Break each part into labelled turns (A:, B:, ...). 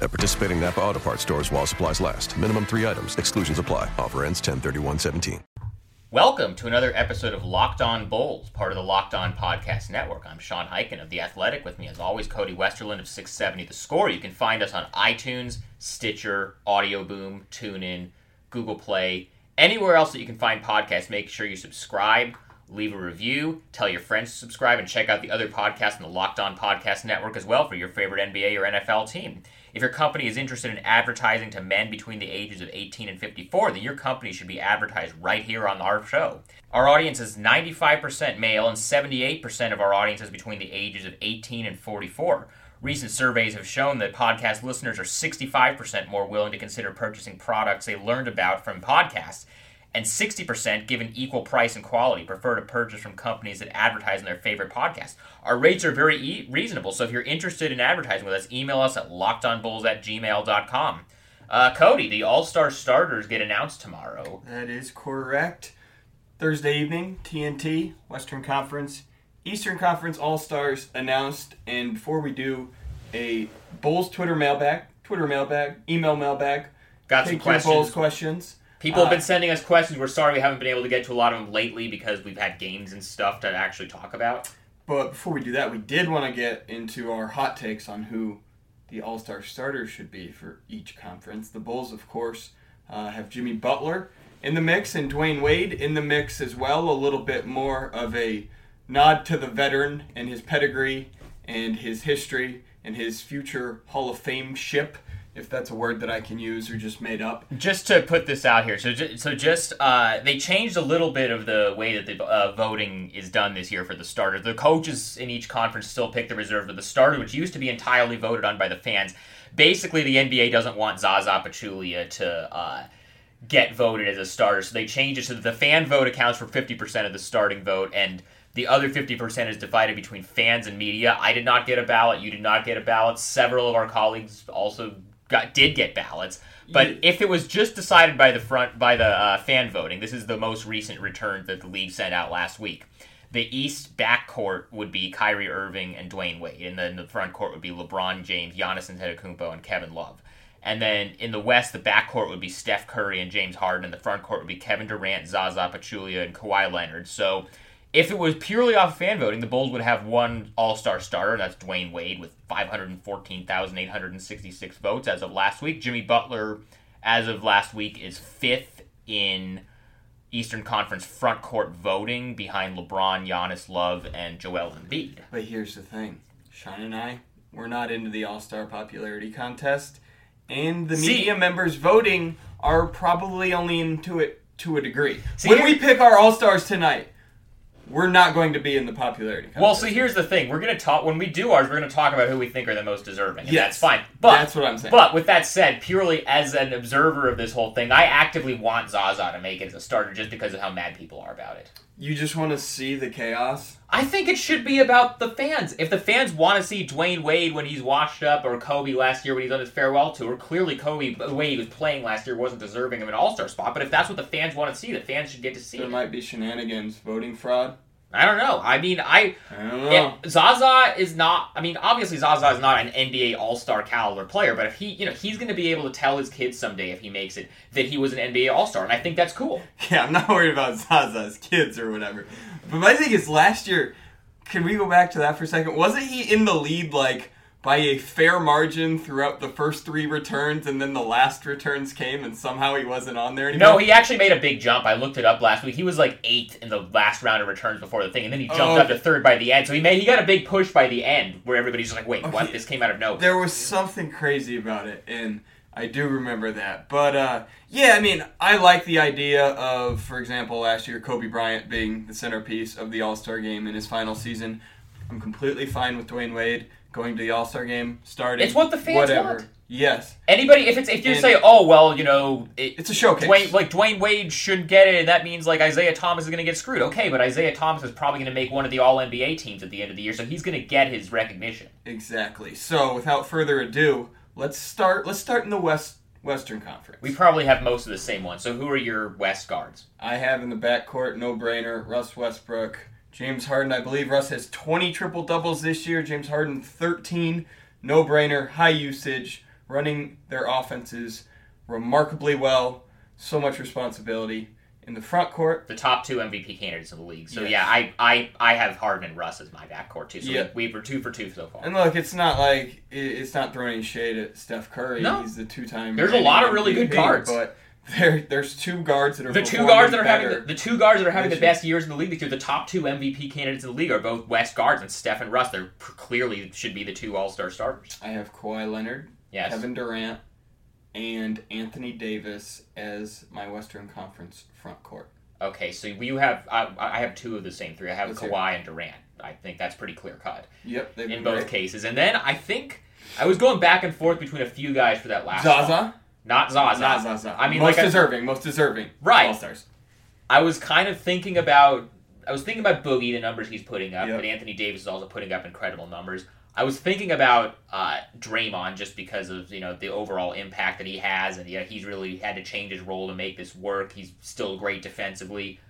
A: At participating Napa Auto Parts stores while supplies last. Minimum three items. Exclusions apply. Offer ends 10 17
B: Welcome to another episode of Locked On Bulls, part of the Locked On Podcast Network. I'm Sean Highkin of The Athletic. With me, as always, Cody Westerlund of 670 The Score. You can find us on iTunes, Stitcher, Audio Boom, TuneIn, Google Play, anywhere else that you can find podcasts. Make sure you subscribe, leave a review, tell your friends to subscribe, and check out the other podcasts in the Locked On Podcast Network as well for your favorite NBA or NFL team. If your company is interested in advertising to men between the ages of 18 and 54, then your company should be advertised right here on our show. Our audience is 95% male, and 78% of our audience is between the ages of 18 and 44. Recent surveys have shown that podcast listeners are 65% more willing to consider purchasing products they learned about from podcasts and 60%, given equal price and quality, prefer to purchase from companies that advertise in their favorite podcast. Our rates are very e- reasonable, so if you're interested in advertising with us, email us at lockedonbulls at gmail.com. Uh, Cody, the All Star starters get announced tomorrow.
C: That is correct. Thursday evening, TNT, Western Conference, Eastern Conference All Stars announced. And before we do, a Bulls Twitter mailbag, Twitter mailbag, email mailbag.
B: Got some
C: your Bulls
B: questions. People have
C: Uh,
B: been sending us questions. We're sorry we haven't been able to get to a lot of them lately because we've had games and stuff to actually talk about.
C: But before we do that, we did want to get into our hot takes on who the All Star starters should be for each conference. The Bulls, of course, uh, have Jimmy Butler in the mix and Dwyane Wade in the mix as well. A little bit more of a nod to the veteran and his pedigree and his history and his future Hall of Fame ship, if that's a word that I can use or just made up.
B: Just to put this out here, so so just uh, they changed a little bit of the way that the uh, voting is done this year for the starter. The coaches in each conference still pick the reserve, but the starter, which used to be entirely voted on by the fans, basically the NBA doesn't want Zaza Pachulia to uh, get voted as a starter, so they changed it so that the fan vote accounts for fifty percent of the starting vote and. The other 50% is divided between fans and media. I did not get a ballot. You did not get a ballot. Several of our colleagues also got did get ballots. But
C: You-
B: if it was just decided by the front by the uh, fan voting, this is the most recent return that the league sent out last week. The East backcourt would be Kyrie Irving and Dwyane Wade, and then the front court would be LeBron James, Giannis Antetokounmpo, and Kevin Love. And then in the West, the backcourt would be Steph Curry and James Harden, and the front court would be Kevin Durant, Zaza Pachulia, and Kawhi Leonard. So if it was purely off fan voting, the Bulls would have one All Star starter, and that's Dwyane Wade with 514,866 votes as of last week. Jimmy Butler, as of last week, is fifth in Eastern Conference front court voting behind LeBron, Giannis, Love, and Joel Embiid.
C: But here's the thing Sean and I, we're not into the All Star popularity contest. And the
B: See-
C: media members voting are probably only into it to a degree.
B: See,
C: when we pick our All Stars tonight, we're not going to be in the popularity.
B: Well, see, here's the thing: we're gonna talk when we do ours. We're gonna talk about who we think are the most deserving.
C: Yes.
B: that's fine. But
C: That's what I'm saying.
B: But with that said, purely as an observer of this whole thing, I actively want Zaza to make it as a starter just because of how mad people are about it.
C: you just want to see the chaos.
B: I think it should be about the fans. If the fans want to see Dwyane Wade when he's washed up, or Kobe last year when he's on his farewell tour, clearly Kobe, the way he was playing last year, wasn't deserving of an All Star spot. But if that's what the fans want to see, the fans should get to see
C: There
B: it.
C: might be shenanigans, voting fraud.
B: I don't know. I mean, I
C: I don't know.
B: Zaza is not. I mean, obviously Zaza is not an NBA All Star caliber player, but if he, you know, he's going to be able to tell his kids someday if he makes it that he was an NBA All Star, and I think that's cool.
C: Yeah, I'm not worried about Zaza's kids or whatever. But my thing is, last year, can we go back to that for a second? Wasn't he in the lead like by a fair margin throughout the first three returns, and then the last returns came, and somehow he wasn't on there anymore?
B: No, he actually made a big jump. I looked it up last week. He was like eighth in the last round of returns before the thing, and then he jumped
C: Oh.
B: up to third by the end. So he made he got a big push by the end, where everybody's like, "Wait, what? This came out of nowhere."
C: there was something crazy about it, and I do remember that. But uh, yeah, I mean, I like the idea of, for example, last year Kobe Bryant being the centerpiece of the All Star game in his final season. I'm completely fine with Dwyane Wade going to the All Star game, starting.
B: It's what the fans
C: whatever.
B: want.
C: Yes,
B: Anybody, if it's if you
C: And-
B: say, oh well, you know, it,
C: it's a showcase.
B: Dwyane, like Dwyane Wade should get it, and that means like Isaiah Thomas is going to get screwed. Okay, but Isaiah Thomas is probably going to make one of the All NBA teams at the end of the year, so he's going to get his recognition.
C: exactly. So without further ado, let's start. Let's start in the West Western Conference.
B: We probably have most of the same ones. So who are your West guards?
C: I have in the backcourt, no brainer, Russ Westbrook, James Harden. I believe Russ has 20 triple doubles this year. James Harden 13, no brainer, high usage, running their offenses remarkably well. So much responsibility in the front court.
B: The top two MVP candidates of the league. So
C: Yes.
B: yeah, I, I I have Harden and Russ as my backcourt too. So
C: Yeah.
B: we, we were two for two so far.
C: And look, it's not like it- it's not throwing any shade at Steph Curry.
B: No.
C: He's the two-time.
B: There's a lot of really
C: MVP,
B: good guards.
C: but there there's two guards that are
B: The two guards that are having the, the two guards that are having the best years in the league this year, the top two MVP candidates in the league are both West guards, and Steph and Russ. They're clearly should be the two All Star starters.
C: I have Kawhi Leonard,
B: Yes.
C: Kevin Durant, and Anthony Davis as my Western Conference front court.
B: Okay, so you have I, I have two of the same three. I have
C: Let's
B: Kawhi and Durant. I think that's pretty clear cut
C: Yep,
B: in both
C: great.
B: cases. And then I think I was going back and forth between a few guys for that last.
C: Zaza,
B: one. not Zaza.
C: not Zaza.
B: I mean,
C: most
B: like I-
C: deserving, most deserving.
B: Right.
C: All stars.
B: I was kind of thinking about I was thinking about Boogie, the numbers he's putting up,
C: Yep.
B: but Anthony Davis is also putting up incredible numbers. I was thinking about uh, Draymond just because of you know the overall impact that he has, and yeah, he's really had to change his role to make this work. He's still great defensively.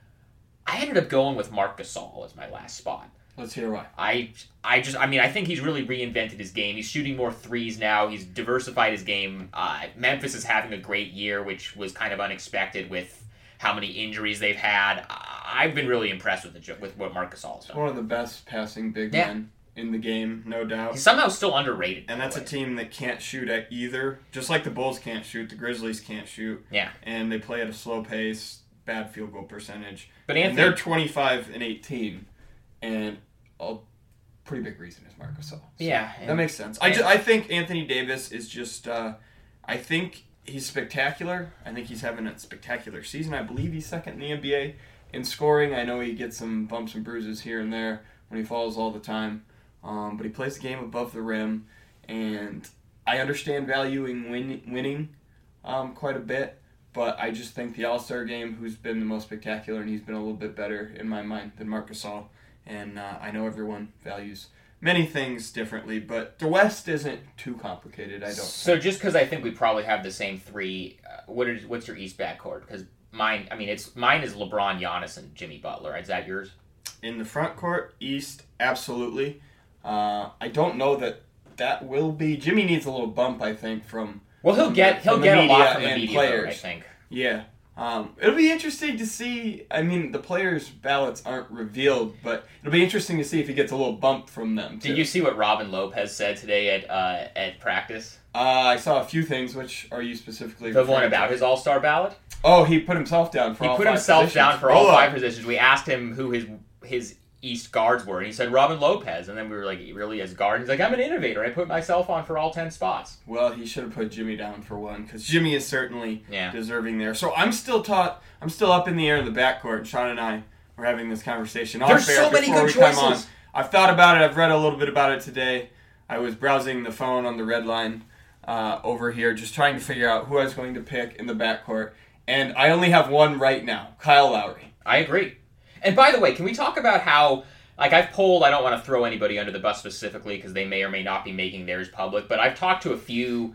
B: I ended up going with Marc Gasol as my last spot.
C: Let's hear why.
B: I I just I mean I think he's really reinvented his game. He's shooting more threes now. He's diversified his game. Uh, Memphis is having a great year, which was kind of unexpected with how many injuries they've had. I've been really impressed with the with what Marc Gasol's done.
C: One of the best passing big
B: Yeah.
C: men in the game, no doubt.
B: He's somehow still underrated.
C: And that's a
B: by the way.
C: team that can't shoot at either. Just like the Bulls can't shoot, the Grizzlies can't shoot.
B: Yeah,
C: And they play at a slow pace, bad field goal percentage.
B: but
C: And
B: Anthony,
C: they're 25 and 18. And a pretty big reason is Marc Gasol. So
B: yeah,
C: That makes sense. I, ju- I think Anthony Davis is just. Uh, I think he's spectacular. I think he's having a spectacular season. I believe he's second in the NBA in scoring. I know he gets some bumps and bruises here and there when he falls all the time, um, but he plays the game above the rim, and I understand valuing win- winning um, quite a bit. But I just think the All Star game, who's been the most spectacular, and he's been a little bit better in my mind than Marc Gasol. And uh, I know everyone values many things differently, but the West isn't too complicated. I don't.
B: So
C: think.
B: just because I think we probably have the same three, uh, what is what's your East backcourt? Because mine, I mean, it's mine is LeBron, Giannis, and Jimmy Butler. Is that yours?
C: in the front court, East, absolutely. Uh, I don't know that that will be. Jimmy needs a little bump, I think, from
B: Well, he'll get he'll get a lot from the
C: and
B: players. though, I think.
C: Yeah. Um, it'll be interesting to see. I mean, the players' ballots aren't revealed, but it'll be interesting to see if he gets a little bump from them. Too.
B: Did you see what Robin Lopez said today at uh, at practice?
C: Uh, I saw a few things. Which are you specifically?
B: The one about
C: to?
B: his All Star ballot.
C: Oh, he put himself down for
B: He
C: all
B: put himself
C: positions.
B: down for all
C: up.
B: five positions. We asked him who his his East guards were, and he said Robin Lopez. And then we were like, "Really, as guard?" He's like, "I'm an innovator. I put myself on for all ten spots."
C: Well, he should have put Jimmy down for one because Jimmy is certainly
B: Yeah.
C: deserving there. So I'm still taught. I'm still up in the air in the backcourt. Sean and I were having this conversation.
B: There's so many good
C: come on.
B: choices.
C: I've thought about it. I've read a little bit about it today. I was browsing the phone on the red line uh, over here, just trying to figure out who I was going to pick in the backcourt. And I only have one right now, Kyle Lowry.
B: I agree. And by the way, can we talk about how, like, I've polled, I don't want to throw anybody under the bus specifically because they may or may not be making theirs public, but I've talked to a few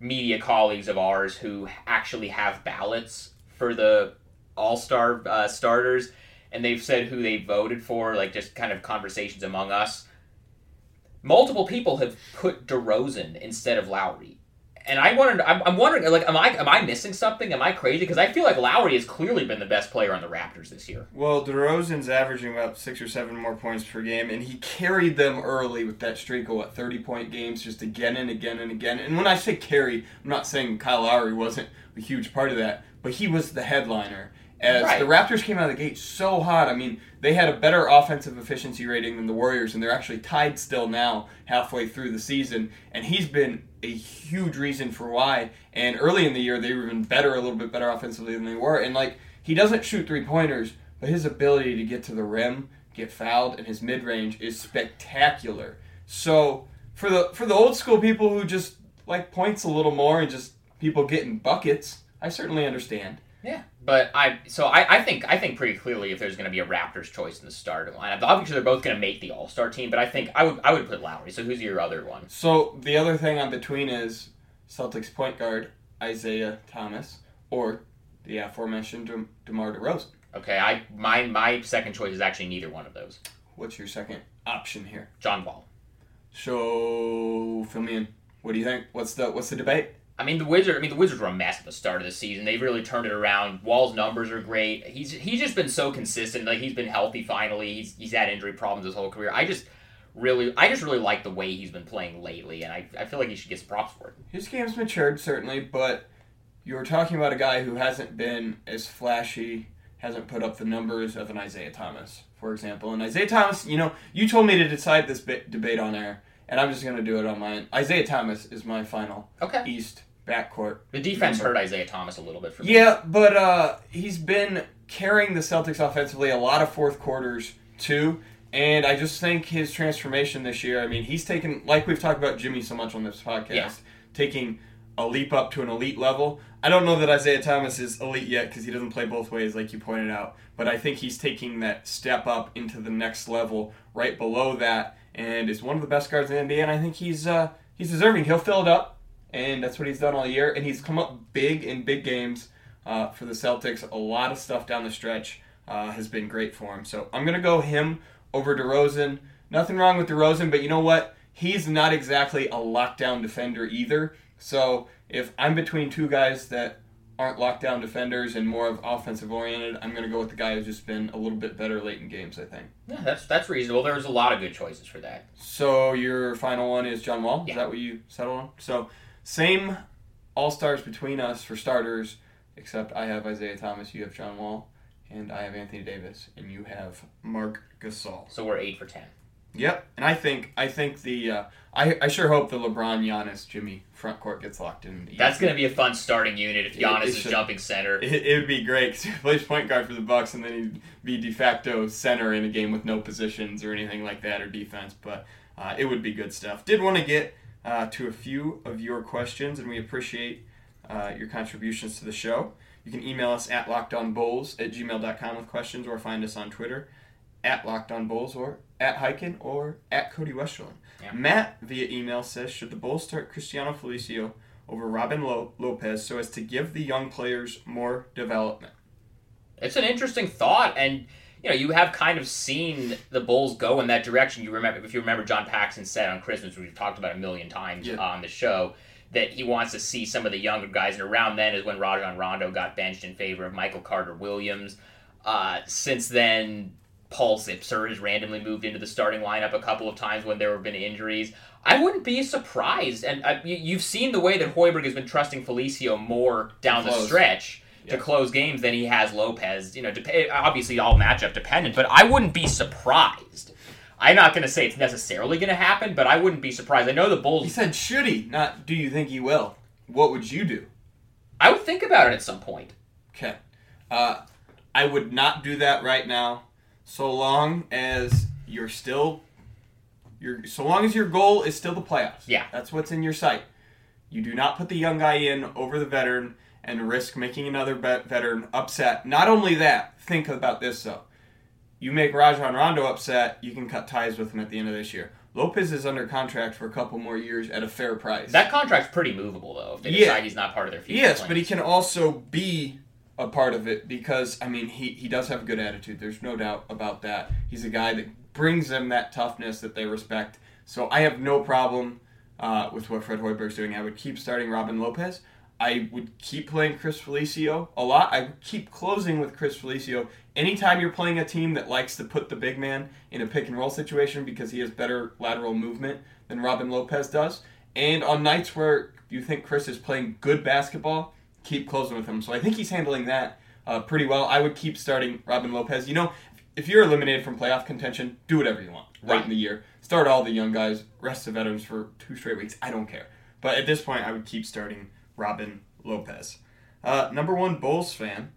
B: media colleagues of ours who actually have ballots for the All Star uh, starters, and they've said who they voted for, like, just kind of conversations among us. Multiple people have put DeRozan instead of Lowry. And I wondered, I'm, I'm wondering, like, am I am I missing something? Am I crazy? Because I feel like Lowry has clearly been the best player on the Raptors this year.
C: Well, DeRozan's averaging about six or seven more points per game, and he carried them early with that streak of what thirty point games, just again and again and again. And when I say carry, I'm not saying Kyle Lowry wasn't a huge part of that, but he was the headliner. As
B: Right.
C: the Raptors came out of the gate so hot, I mean, they had a better offensive efficiency rating than the Warriors, and they're actually tied still now, halfway through the season. And he's been a huge reason for why. And early in the year, they were even better, a little bit better offensively than they were. And like, he doesn't shoot three pointers, but his ability to get to the rim, get fouled, and his mid range is spectacular. So for the for the old school people who just like points a little more and just people getting buckets, I certainly understand.
B: Yeah, but I so I, I think I think pretty clearly if there's going to be a Raptors choice in the starting lineup, obviously they're both going to make the All Star team. But I think I would I would put Lowry. So who's your other one?
C: So the other thing on between is Celtics point guard Isaiah Thomas or the aforementioned De- DeMar DeRozan.
B: Okay, I my my second choice is actually neither one of those.
C: What's your second option here?
B: John Wall.
C: So fill me in. What do you think? What's the what's the debate?
B: I mean the Wizards. I mean the Wizards were a mess at the start of the season. They've really turned it around. Wall's numbers are great. He's he's just been so consistent. Like he's been healthy finally. He's he's had injury problems his whole career. I just really I just really like the way he's been playing lately, and I, I feel like he should get some props for it.
C: His game's matured certainly, but you were talking about a guy who hasn't been as flashy, hasn't put up the numbers of an Isaiah Thomas, for example. And Isaiah Thomas, you know, you told me to decide this bit, debate on air, and I'm just going to do it on mine. Isaiah Thomas is my final
B: Okay.
C: East backcourt.
B: The defense
C: number.
B: hurt Isaiah Thomas a little bit for me.
C: Yeah, but uh, he's been carrying the Celtics offensively a lot of fourth quarters too. And I just think his transformation this year, I mean, he's taken, like we've talked about Jimmy so much on this podcast,
B: Yeah.
C: taking a leap up to an elite level. I don't know that Isaiah Thomas is elite yet because he doesn't play both ways, like you pointed out. But I think he's taking that step up into the next level, right below that, and is one of the best guards in the NBA. And I think he's uh, he's deserving. He'll fill it up, and that's what he's done all year. And he's come up big in big games uh, for the Celtics. A lot of stuff down the stretch uh, has been great for him. So I'm gonna go him over DeRozan. Nothing wrong with DeRozan, but you know what? He's not exactly a lockdown defender either. So if I'm between two guys that aren't lockdown defenders and more of offensive oriented, I'm gonna go with the guy who's just been a little bit better late in games. I think.
B: Yeah, that's that's reasonable. There's a lot of good choices for that.
C: So your final one is John Wall.
B: Yeah.
C: Is that what you settled on? So same all stars between us for starters, except I have Isaiah Thomas, you have John Wall, and I have Anthony Davis, and you have Marc Gasol.
B: So we're eight for ten.
C: Yep, and I think I think the uh, I I sure hope the LeBron, Giannis, Jimmy front court gets locked in.
B: That's going to be a fun starting unit if
C: It-
B: Giannis
C: it
B: is
C: should-
B: jumping center.
C: It, it would be great because he plays point guard for the Bucks, and then he'd be de facto center in a game with no positions or anything like that or defense. But uh, it would be good stuff. Did want to get uh, to a few of your questions, and we appreciate uh, your contributions to the show. You can email us at lockedonbulls at gmail.com with questions, or find us on Twitter at lockedonbulls or at Highkin or at Cody Westerlund.
B: Yeah.
C: Matt via email says, should the Bulls start Cristiano Felicio over Robin Lo- Lopez so as to give the young players more development?
B: It's an interesting thought, and you know you have kind of seen the Bulls go in that direction. You remember if you remember John Paxson said on Christmas, we've talked about a million times
C: Yeah.
B: on the show, that he wants to see some of the younger guys, and around then is when Rajon Rondo got benched in favor of Michael Carter Williams. Uh, since then, Paul Zipser has randomly moved into the starting lineup a couple of times when there have been injuries. I wouldn't be surprised, and uh, you, you've seen the way that Hoiberg has been trusting Felicio more down the
C: Close.
B: To close games than he has Lopez. You know, dep- obviously all matchup dependent, but I wouldn't be surprised. I'm not going to say it's necessarily going to happen, but I wouldn't be surprised. I know the Bulls.
C: He said, should he? Not, do you think he will? What would you do?
B: I would think about it at some point.
C: Okay. Uh, I would not do that right now, so long as you're still, your so long as your goal is still the playoffs.
B: Yeah.
C: That's what's in your sight. You do not put the young guy in over the veteran and risk making another vet- veteran upset. Not only that, think about this though. You make Rajon Rondo upset, you can cut ties with him at the end of this year. Lopez is under contract for a couple more years at a fair price.
B: That contract's pretty movable, though, if they
C: Yeah.
B: decide he's not part of their future.
C: Yes,
B: plans.
C: but he can also be a part of it because I mean he he does have a good attitude. There's no doubt about that. He's a guy that brings them that toughness that they respect. So I have no problem uh, with what Fred Hoiberg's doing. I would keep starting Robin Lopez. I would keep playing Chris Felicio a lot. I would keep closing with Chris Felicio. Anytime you're playing a team that likes to put the big man in a pick and roll situation because he has better lateral movement than Robin Lopez does. And on nights where you think Chris is playing good basketball, keep closing with him. So I think he's handling that uh, pretty well. I would keep starting Robin Lopez. You know, if you're eliminated from playoff contention, do whatever you want right,
B: Right.
C: in the year. Start all the young guys, rest the veterans for two straight weeks. I don't care. But at this point, I would keep starting Robin Lopez. Uh, number one Bulls fan,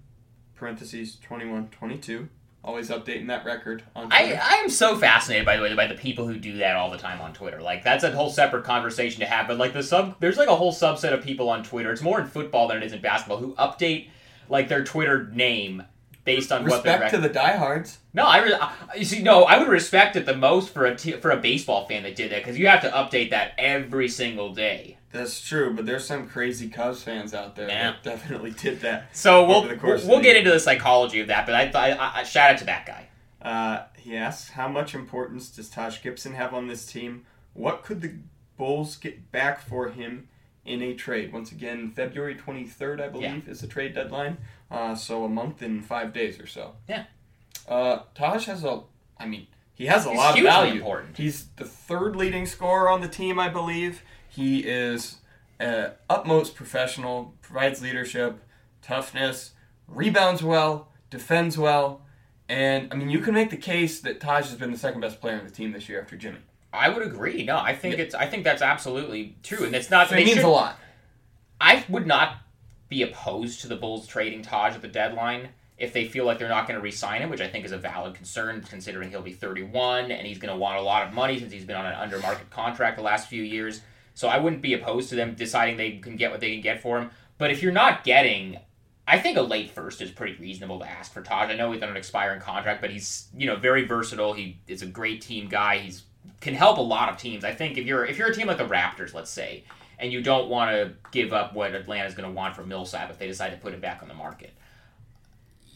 C: parentheses 21 22, always updating that record on
B: I,
C: Twitter.
B: I am so fascinated by the way by the people who do that all the time on Twitter. Like that's a whole separate conversation to have. But like the sub, there's like a whole subset of people on Twitter. It's more in football than it is in basketball who update like their Twitter name based on what
C: Respect to the diehards.
B: No, I, re- I you see. No, I would respect it the most for a t- for a baseball fan that did that because you have to update that every single day.
C: That's true, but there's some crazy Cubs fans out there
B: Yeah.
C: that definitely did that.
B: So we'll
C: Over the course
B: we'll, get into the psychology of that. But I, I, I, shout out to that guy.
C: Uh, he asks, how much importance does Taj Gibson have on this team? What could the Bulls get back for him in a trade? Once again, February 23rd, I believe, is the trade deadline. Uh, so a month and five days or so.
B: Yeah.
C: Uh, Taj has a, I mean, he has a
B: He's
C: lot of value.
B: important.
C: He's the third leading scorer on the team, I believe. He is uh, utmost professional, provides leadership, toughness, rebounds well, defends well, and I mean, you can make the case that Taj has been the second best player on the team this year after Jimmy.
B: I would agree. No, I think it's I think that's absolutely true, and it's not.
C: So it means
B: should-
C: a lot.
B: I would not be opposed to the Bulls trading Taj at the deadline if they feel like they're not going to re-sign him, which I think is a valid concern considering he'll be 31 and he's going to want a lot of money since he's been on an under market contract the last few years. So I wouldn't be opposed to them deciding they can get what they can get for him. But if you're not getting, I think a late first is pretty reasonable to ask for Taj. I know he's on an expiring contract, but he's you know very versatile. He is a great team guy. He's can help a lot of teams. I think if you're if you're a team like the Raptors, let's say, and you don't want to give up what Atlanta's going to want for Millsap if they decide to put him back on the market.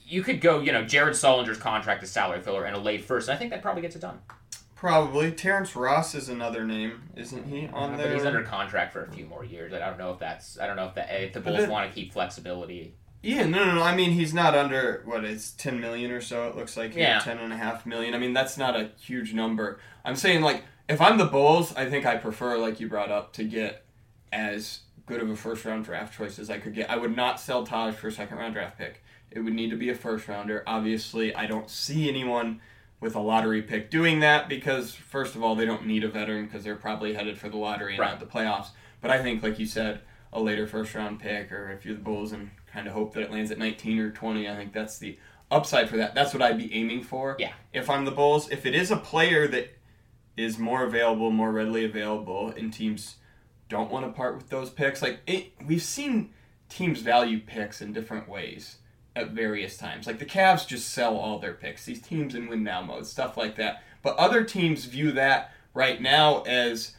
B: You could go, you know, Jared Sullinger's contract is salary filler and a late first. And I think that probably gets it done.
C: Probably. Terrence Ross is another name, isn't he? On
B: Uh,
C: there.
B: but he's under contract for a few more years. I don't know if that's. I don't know if that if the Bulls want to keep flexibility.
C: Yeah, no, no, no. I mean, he's not under what it's ten million or so. It looks like here,
B: Yeah.
C: ten and a half million. I mean, that's not a huge number. I'm saying like if I'm the Bulls, I think I prefer like you brought up to get as good of a first round draft choice as I could get. I would not sell Taj for a second round draft pick. It would need to be a first rounder. Obviously, I don't see anyone with a lottery pick doing that because first of all, they don't need a veteran because they're probably headed for the lottery and
B: Right.
C: not the playoffs. But I think, like you said, a later first round pick, or if you're the Bulls and kind of hope that it lands at 19 or 20, I think that's the upside for that. That's what I'd be aiming for.
B: Yeah.
C: If I'm the Bulls, if it is a player that is more available, more readily available, and teams don't want to part with those picks, like it, we've seen teams value picks in different ways at various times. Like the Cavs just sell all their picks. These teams in win now mode, stuff like that. But other teams view that right now as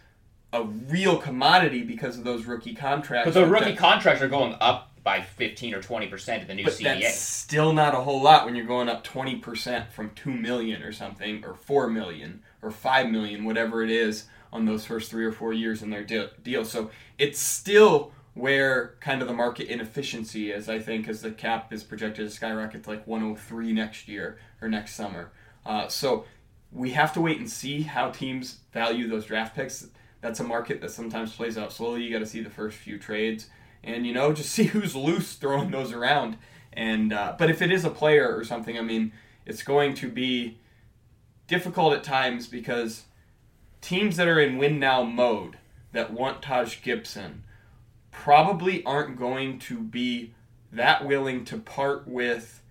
C: a real commodity because of those rookie contracts.
B: But the rookie
C: that-
B: contracts are going up by 15 or 20 percent in the new
C: but
B: CBA.
C: that's still not a whole lot when you're going up 20% from 2 million or something or 4 million or 5 million whatever it is on those first 3 or 4 years in their deal, deal. so it's still where kind of the market inefficiency is I think as the cap is projected to skyrocket to like 103 next year or next summer. Uh, so we have to wait and see how teams value those draft picks. That's a market that sometimes plays out slowly. You got to see the first few trades and you know just see who's loose throwing those around. And uh, but if it is a player or something i mean it's going to be difficult at times because teams that are in win now mode that want taj gibson probably aren't going to be that willing to part with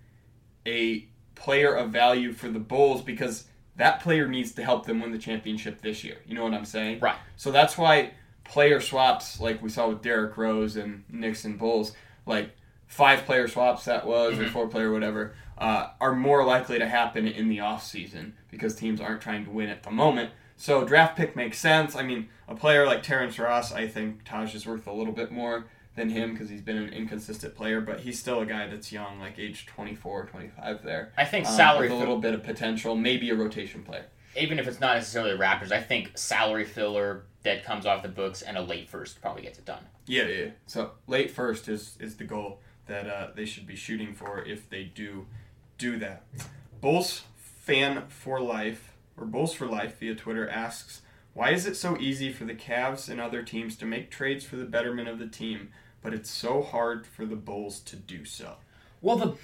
C: a player of value for the bulls because that player needs to help them win the championship this year you know what i'm saying
B: Right.
C: so that's why player swaps, like we saw with Derrick Rose and Knicks and Bulls, like five player swaps that was, or four player whatever, uh, are more likely to happen in the off season because teams aren't trying to win at the moment. So draft pick makes sense. I mean, a player like Terrence Ross, I think Taj is worth a little bit more than him because he's been an inconsistent player, but he's still a guy that's young, like age 24, 25 there.
B: I think
C: Um,
B: salary
C: with a little bit of potential, maybe a rotation player.
B: even if it's not necessarily Raptors, I think salary filler that comes off the books and a late first probably gets it done.
C: Yeah, yeah. yeah. So late first is is the goal that uh, they should be shooting for if they do do that. Bulls fan for life or Bulls for life via Twitter asks, why is it so easy for the Cavs and other teams to make trades for the betterment of the team, but it's so hard for the Bulls to do so?
B: Well, the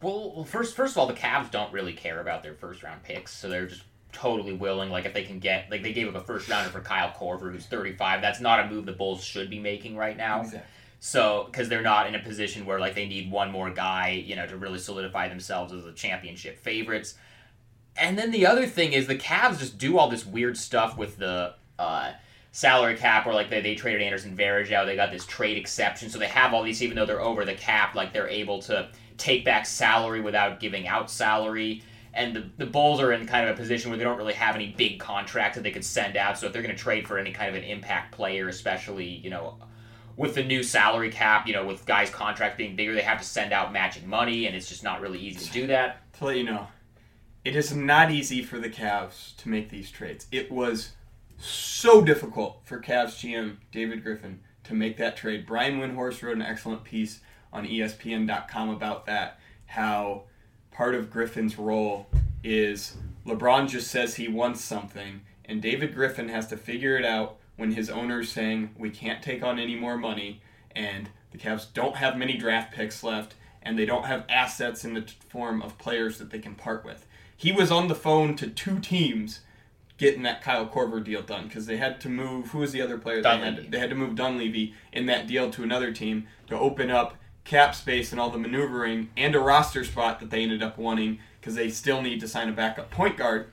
B: well, first first of all, the Cavs don't really care about their first round picks, so they're just totally willing. Like if they can get, like they gave up a first rounder for Kyle Korver, who's 35. That's not a move the Bulls should be making right now.
C: Exactly.
B: So, because they're not in a position where like they need one more guy, you know, to really solidify themselves as the championship favorites. And then the other thing is the Cavs just do all this weird stuff with the uh, salary cap, or like they, they traded Anderson Varejao, they got this trade exception, so they have all these even though they're over the cap, like they're able to take back salary without giving out salary. And the, the Bulls are in kind of a position where they don't really have any big contracts that they could send out. So if they're going to trade for any kind of an impact player, especially you know with the new salary cap, you know, with guys' contracts being bigger, they have to send out matching money, and it's just not really easy to do that.
C: To let you know, it is not easy for the Cavs to make these trades. It was so difficult for Cavs GM David Griffin to make that trade. Brian Windhorst wrote an excellent piece on ESPN.com about that. How part of Griffin's role is LeBron just says he wants something, and David Griffin has to figure it out when his owner's saying we can't take on any more money, and the Cavs don't have many draft picks left, and they don't have assets in the t- form of players that they can part with. He was on the phone to two teams getting that Kyle Korver deal done because they had to move. Who was the other player? They had,
B: Dunleavy.
C: they had to move Dunleavy in that deal to another team to open up cap space and all the maneuvering and a roster spot that they ended up wanting because they still need to sign a backup point guard.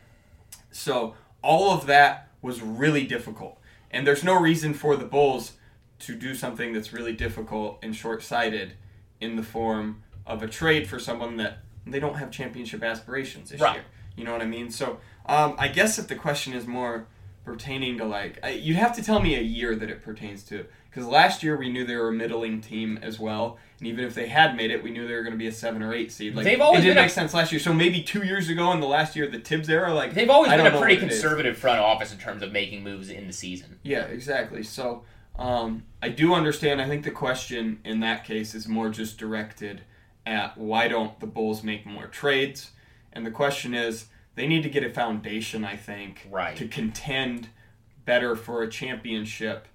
C: So all of that was really difficult. And there's no reason for the Bulls to do something that's really difficult and short sighted in the form of a trade for someone that they don't have championship aspirations this
B: Right.
C: year. You know what I mean? So um, I guess if the question is more pertaining to like, I, you'd have to tell me a year that it pertains to. Because last year we knew they were a middling team as well, and even if they had made it, we knew they were going to be a seven or eight seed. Like
B: They've always
C: it didn't
B: been a-
C: make sense last year. So maybe two years ago in the last year of the Thibs era, like
B: They've always
C: I
B: been a pretty
C: what it is.
B: conservative front office in terms of making moves in the season.
C: Yeah, exactly. So um, I do understand. I think the question in that case is more just directed at why don't the Bulls make more trades? And the question is they need to get a foundation, I think,
B: Right.
C: to contend better for a championship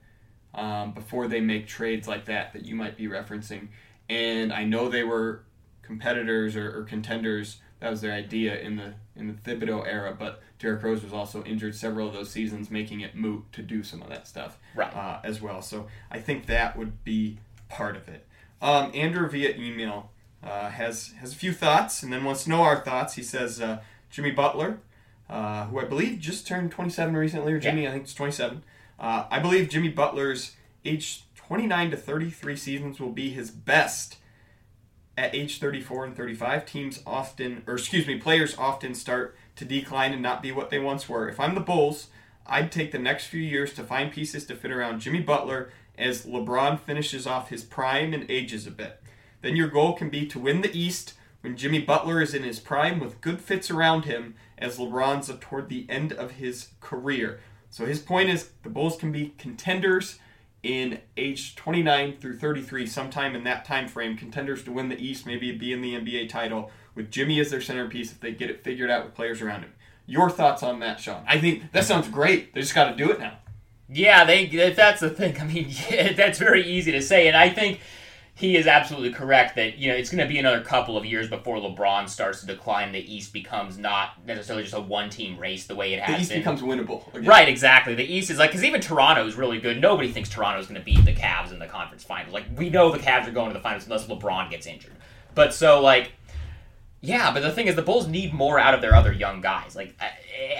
C: um, before they make trades like that that you might be referencing. And I know they were competitors or, or contenders. That was their idea in the in the Thibodeau era, but Derrick Rose was also injured several of those seasons, making it moot to do some of that stuff
B: Right.
C: uh, as well. So I think that would be part of it. Um, Andrew via email uh, has has a few thoughts and then wants to know our thoughts. He says uh, Jimmy Butler, uh, who I believe just turned 27 recently, or Jimmy, I think it's 27. Uh, I believe Jimmy Butler's age 29 to 33 seasons will be his best at age 34 and 35. Teams often, or excuse me, players often start to decline and not be what they once were. If I'm the Bulls, I'd take the next few years to find pieces to fit around Jimmy Butler as LeBron finishes off his prime and ages a bit. Then your goal can be to win the East when Jimmy Butler is in his prime with good fits around him as LeBron's toward the end of his career. So his point is the Bulls can be contenders in age 29 through 33 sometime in that time frame. Contenders to win the east maybe be in the nba title with jimmy as their centerpiece if they get it figured out with players around him. Your thoughts on that sean? I think that sounds great. They just got to do it now.
B: Yeah, they that's the thing. I mean, yeah, that's very easy to say, and I think he is absolutely correct that you know it's going to be another couple of years before LeBron starts to decline. The East becomes not necessarily just a one-team race the way it
C: the
B: has
C: east
B: been.
C: becomes winnable again.
B: Right, exactly. The East is like because even Toronto is really good. Nobody thinks Toronto is going to beat the Cavs in the conference finals. Like we know the Cavs are going to the finals unless LeBron gets injured. But so like, yeah. But the thing is, the Bulls need more out of their other young guys. Like uh,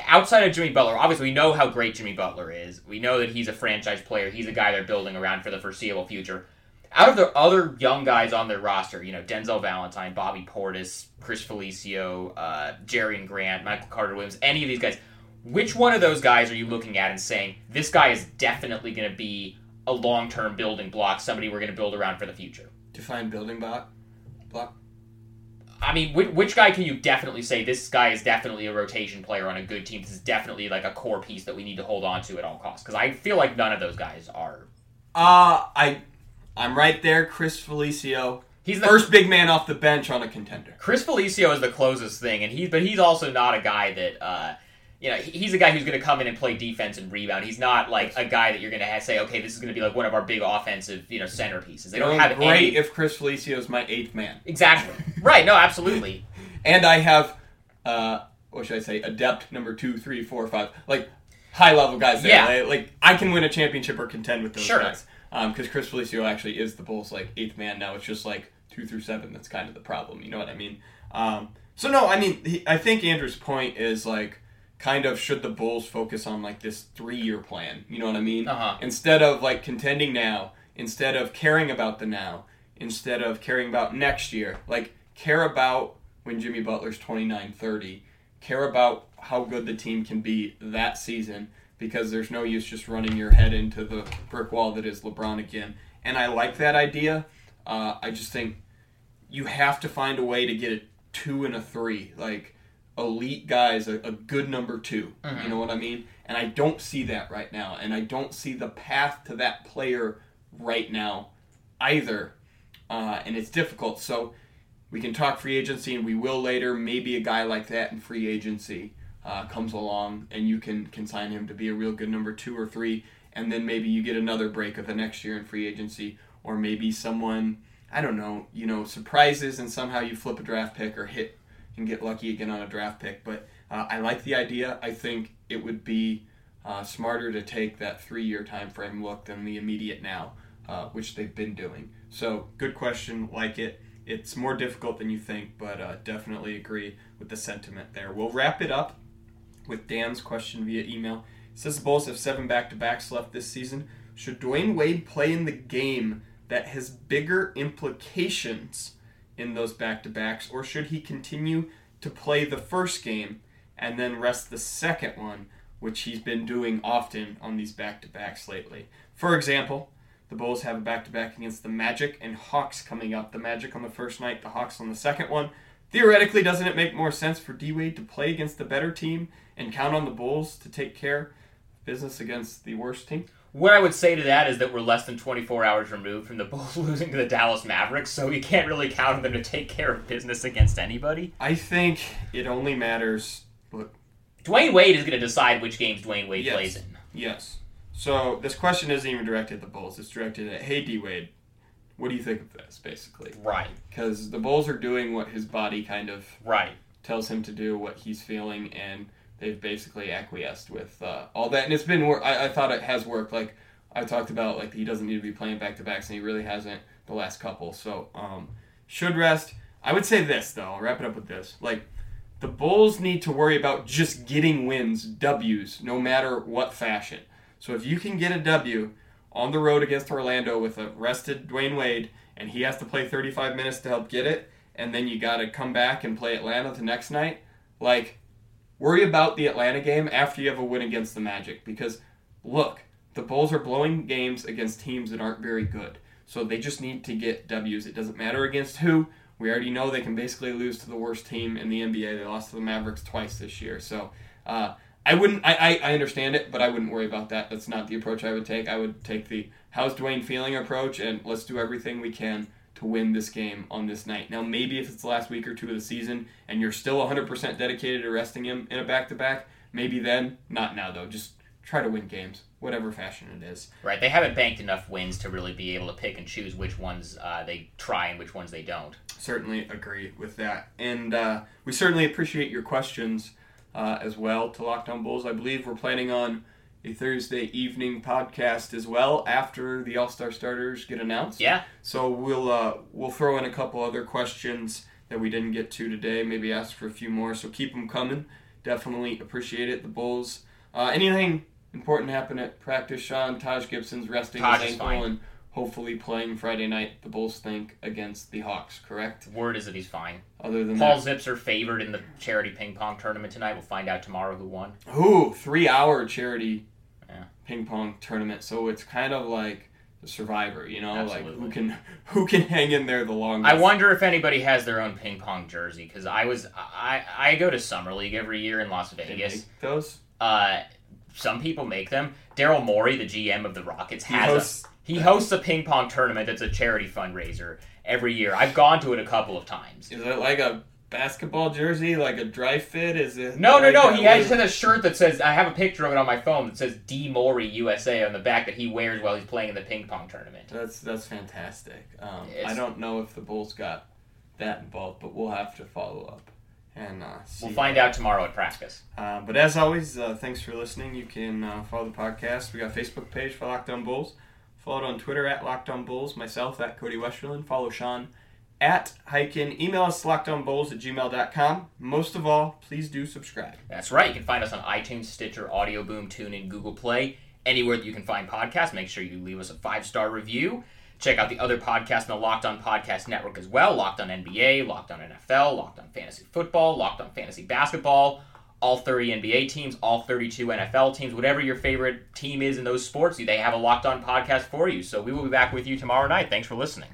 B: outside of Jimmy Butler, obviously we know how great Jimmy Butler is. We know that he's a franchise player. He's a guy they're building around for the foreseeable future. Out of the other young guys on their roster, you know Denzel Valentine, Bobby Portis, Chris Felicio, uh, Jerian Grant, Michael Carter Williams, any of these guys. Which one of those guys are you looking at and saying this guy is definitely going to be a long-term building block, somebody we're going to build around for the future?
C: define building block block
B: I mean, which, which guy can you definitely say this guy is definitely a rotation player on a good team? This is definitely like a core piece that we need to hold on to at all costs. Because I feel like none of those guys are.
C: uh i i'm right there chris felicio
B: He's the
C: first big man off the bench on a contender
B: Chris Felicio is the closest thing, and he's but he's also not a guy that uh, you know he's a guy who's going to come in and play defense and rebound. He's not like a guy that you're going to say, okay, this is going to be like one of our big offensive you know centerpieces. They don't have
C: great
B: any
C: if chris felicio is my eighth man
B: exactly right. No, absolutely.
C: and I have, uh, what should I say, adept number two, three, four, five, like high level guys there.
B: Yeah.
C: Like, like, I can win a championship or contend with those
B: Sure.
C: guys. Because Chris Felicio actually is the Bulls like eighth man now. It's just like two through seven that's kind of the problem. You know what I mean? Um, so no, I mean he, I think Andrew's point is like kind of should the Bulls focus on like this three year plan? You know what I mean?
B: Uh-huh.
C: Instead of like contending now, instead of caring about the now, instead of caring about next year, like care about when Jimmy Butler's 29 30, care about how good the team can be that season because there's no use just running your head into the brick wall that is LeBron again. And I like that idea. Uh, I just think you have to find a way to get a two and a three, like elite guys, a, a good number 2 You know what I mean? And I don't see that right now. And I don't see the path to that player right now either. Uh, and it's difficult. So we can talk free agency, and we will later. Maybe a guy like that in free agency uh, comes along, and you can consign him to be a real good number two or three, and then maybe you get another break of the next year in free agency, or maybe someone I don't know, you know, surprises and somehow you flip a draft pick or hit and get lucky again on a draft pick. But uh, I like the idea. I think it would be uh, smarter to take that three-year time frame look than the immediate now, uh, which they've been doing. So good question, like it. It's more difficult than you think, but uh, definitely agree with the sentiment there. We'll wrap it up with Dan's question via email. It says the Bulls have seven back-to-backs left this season. Should Dwyane Wade play in the game that has bigger implications in those back-to-backs, or should he continue to play the first game and then rest the second one, which he's been doing often on these back-to-backs lately? For example, the Bulls have a back-to-back against the Magic and Hawks coming up. The Magic on the first night, the Hawks on the second one. Theoretically, doesn't it make more sense for D Wade to play against the better team and count on the Bulls to take care of business against the worst team?
B: What I would say to that is that we're less than 24 hours removed from the Bulls losing to the Dallas Mavericks, so you can't really count on them to take care of business against anybody.
C: I think it only matters. Look,
B: Dwyane Wade is going to decide which games Dwyane Wade
C: Yes.
B: plays in.
C: yes. So this question isn't even directed at the Bulls. It's directed at, hey, D Wade, what do you think of this, basically?
B: Right,
C: Because the Bulls are doing what his body kind of
B: right.
C: tells him to do, what he's feeling, and they've basically acquiesced with uh, all that. And it's been work. I, I thought it has worked. Like I talked about, like he doesn't need to be playing back to backs, and he really hasn't the last couple. So um, should rest. I would say this though. I'll wrap it up with this. Like the Bulls need to worry about just getting wins, W's, no matter what fashion. So if you can get a W on the road against Orlando with a rested Dwyane Wade, and he has to play 35 minutes to help get it, and then you got to come back and play Atlanta the next night, like worry about the Atlanta game after you have a win against the Magic because look, the Bulls are blowing games against teams that aren't very good. So they just need to get W's. It doesn't matter against who. We already know they can basically lose to the worst team in the NBA. They lost to the Mavericks twice this year. So uh, I wouldn't. I, I, I understand it, but I wouldn't worry about that. That's not the approach I would take. I would take the how's Dwyane feeling approach, and let's do everything we can to win this game on this night. Now, maybe if it's the last week or two of the season and you're still 100% dedicated to resting him in a back to back, maybe then. Not now, though. Just try to win games, whatever fashion it is.
B: Right, they haven't banked enough wins to really be able to pick and choose which ones uh, they try and which ones they don't.
C: Certainly agree with that. And uh, we certainly appreciate your questions uh, as well to Locked On Bulls. I believe we're planning on a Thursday evening podcast as well after the All Star starters get announced.
B: Yeah,
C: So we'll uh, we'll throw in a couple other questions that we didn't get to today. Maybe ask for a few more. So keep them coming. Definitely appreciate it. The Bulls. Uh, anything important happen at practice? Sean Taj Gibson's resting
B: Taj
C: his
B: is
C: ankle and hopefully playing Friday night. The Bulls think against the Hawks. Correct.
B: word is that he's fine.
C: Other than
B: Paul
C: that,
B: Zipser's favored in the charity ping pong tournament tonight. We'll find out tomorrow who won.
C: Ooh, three hour charity
B: Yeah.
C: ping pong tournament. So it's kind of like the survivor, you know, like who can who can hang in there the longest.
B: I wonder if anybody has their own ping pong jersey because I was I I go to summer league every year in Las Vegas.
C: make those.
B: Uh, some people make them. Daryl Morey, the GM of the Rockets,
C: He
B: has
C: hosts-
B: a, he hosts a ping pong tournament that's a charity fundraiser every year. I've gone to it a couple of times.
C: Is it like a basketball jersey, like a dry fit? Is it?
B: No, no,
C: like
B: no.
C: a-
B: He has a shirt that says I have a picture of it on my phone that says "D Morey USA on the back that he wears while he's playing in the ping pong tournament.
C: That's that's fantastic. Um, I don't know if the Bulls got that involved, but we'll have to follow up and uh, see.
B: We'll find out tomorrow at practice.
C: Uh, but as always, uh, thanks for listening. You can uh, follow the podcast. We got a Facebook page for Lockdown On Bulls. Followed on Twitter at Locked On Bulls. Myself at Cody Westerlund. Follow Sean at Highkin. Email us lockedonbulls at gmail.com. Most of all, please do subscribe.
B: That's right. You can find us on iTunes, Stitcher, Audio Boom, TuneIn, Google Play, anywhere that you can find podcasts. Make sure you leave us a five star review. Check out the other podcasts in the Locked On Podcast Network as well Locked On NBA, Locked On NFL, Locked On Fantasy Football, Locked On Fantasy Basketball, all 30 NBA teams, all 32 NFL teams, whatever your favorite team is in those sports, they have a Locked On podcast for you. So we will be back with you tomorrow night. Thanks for listening.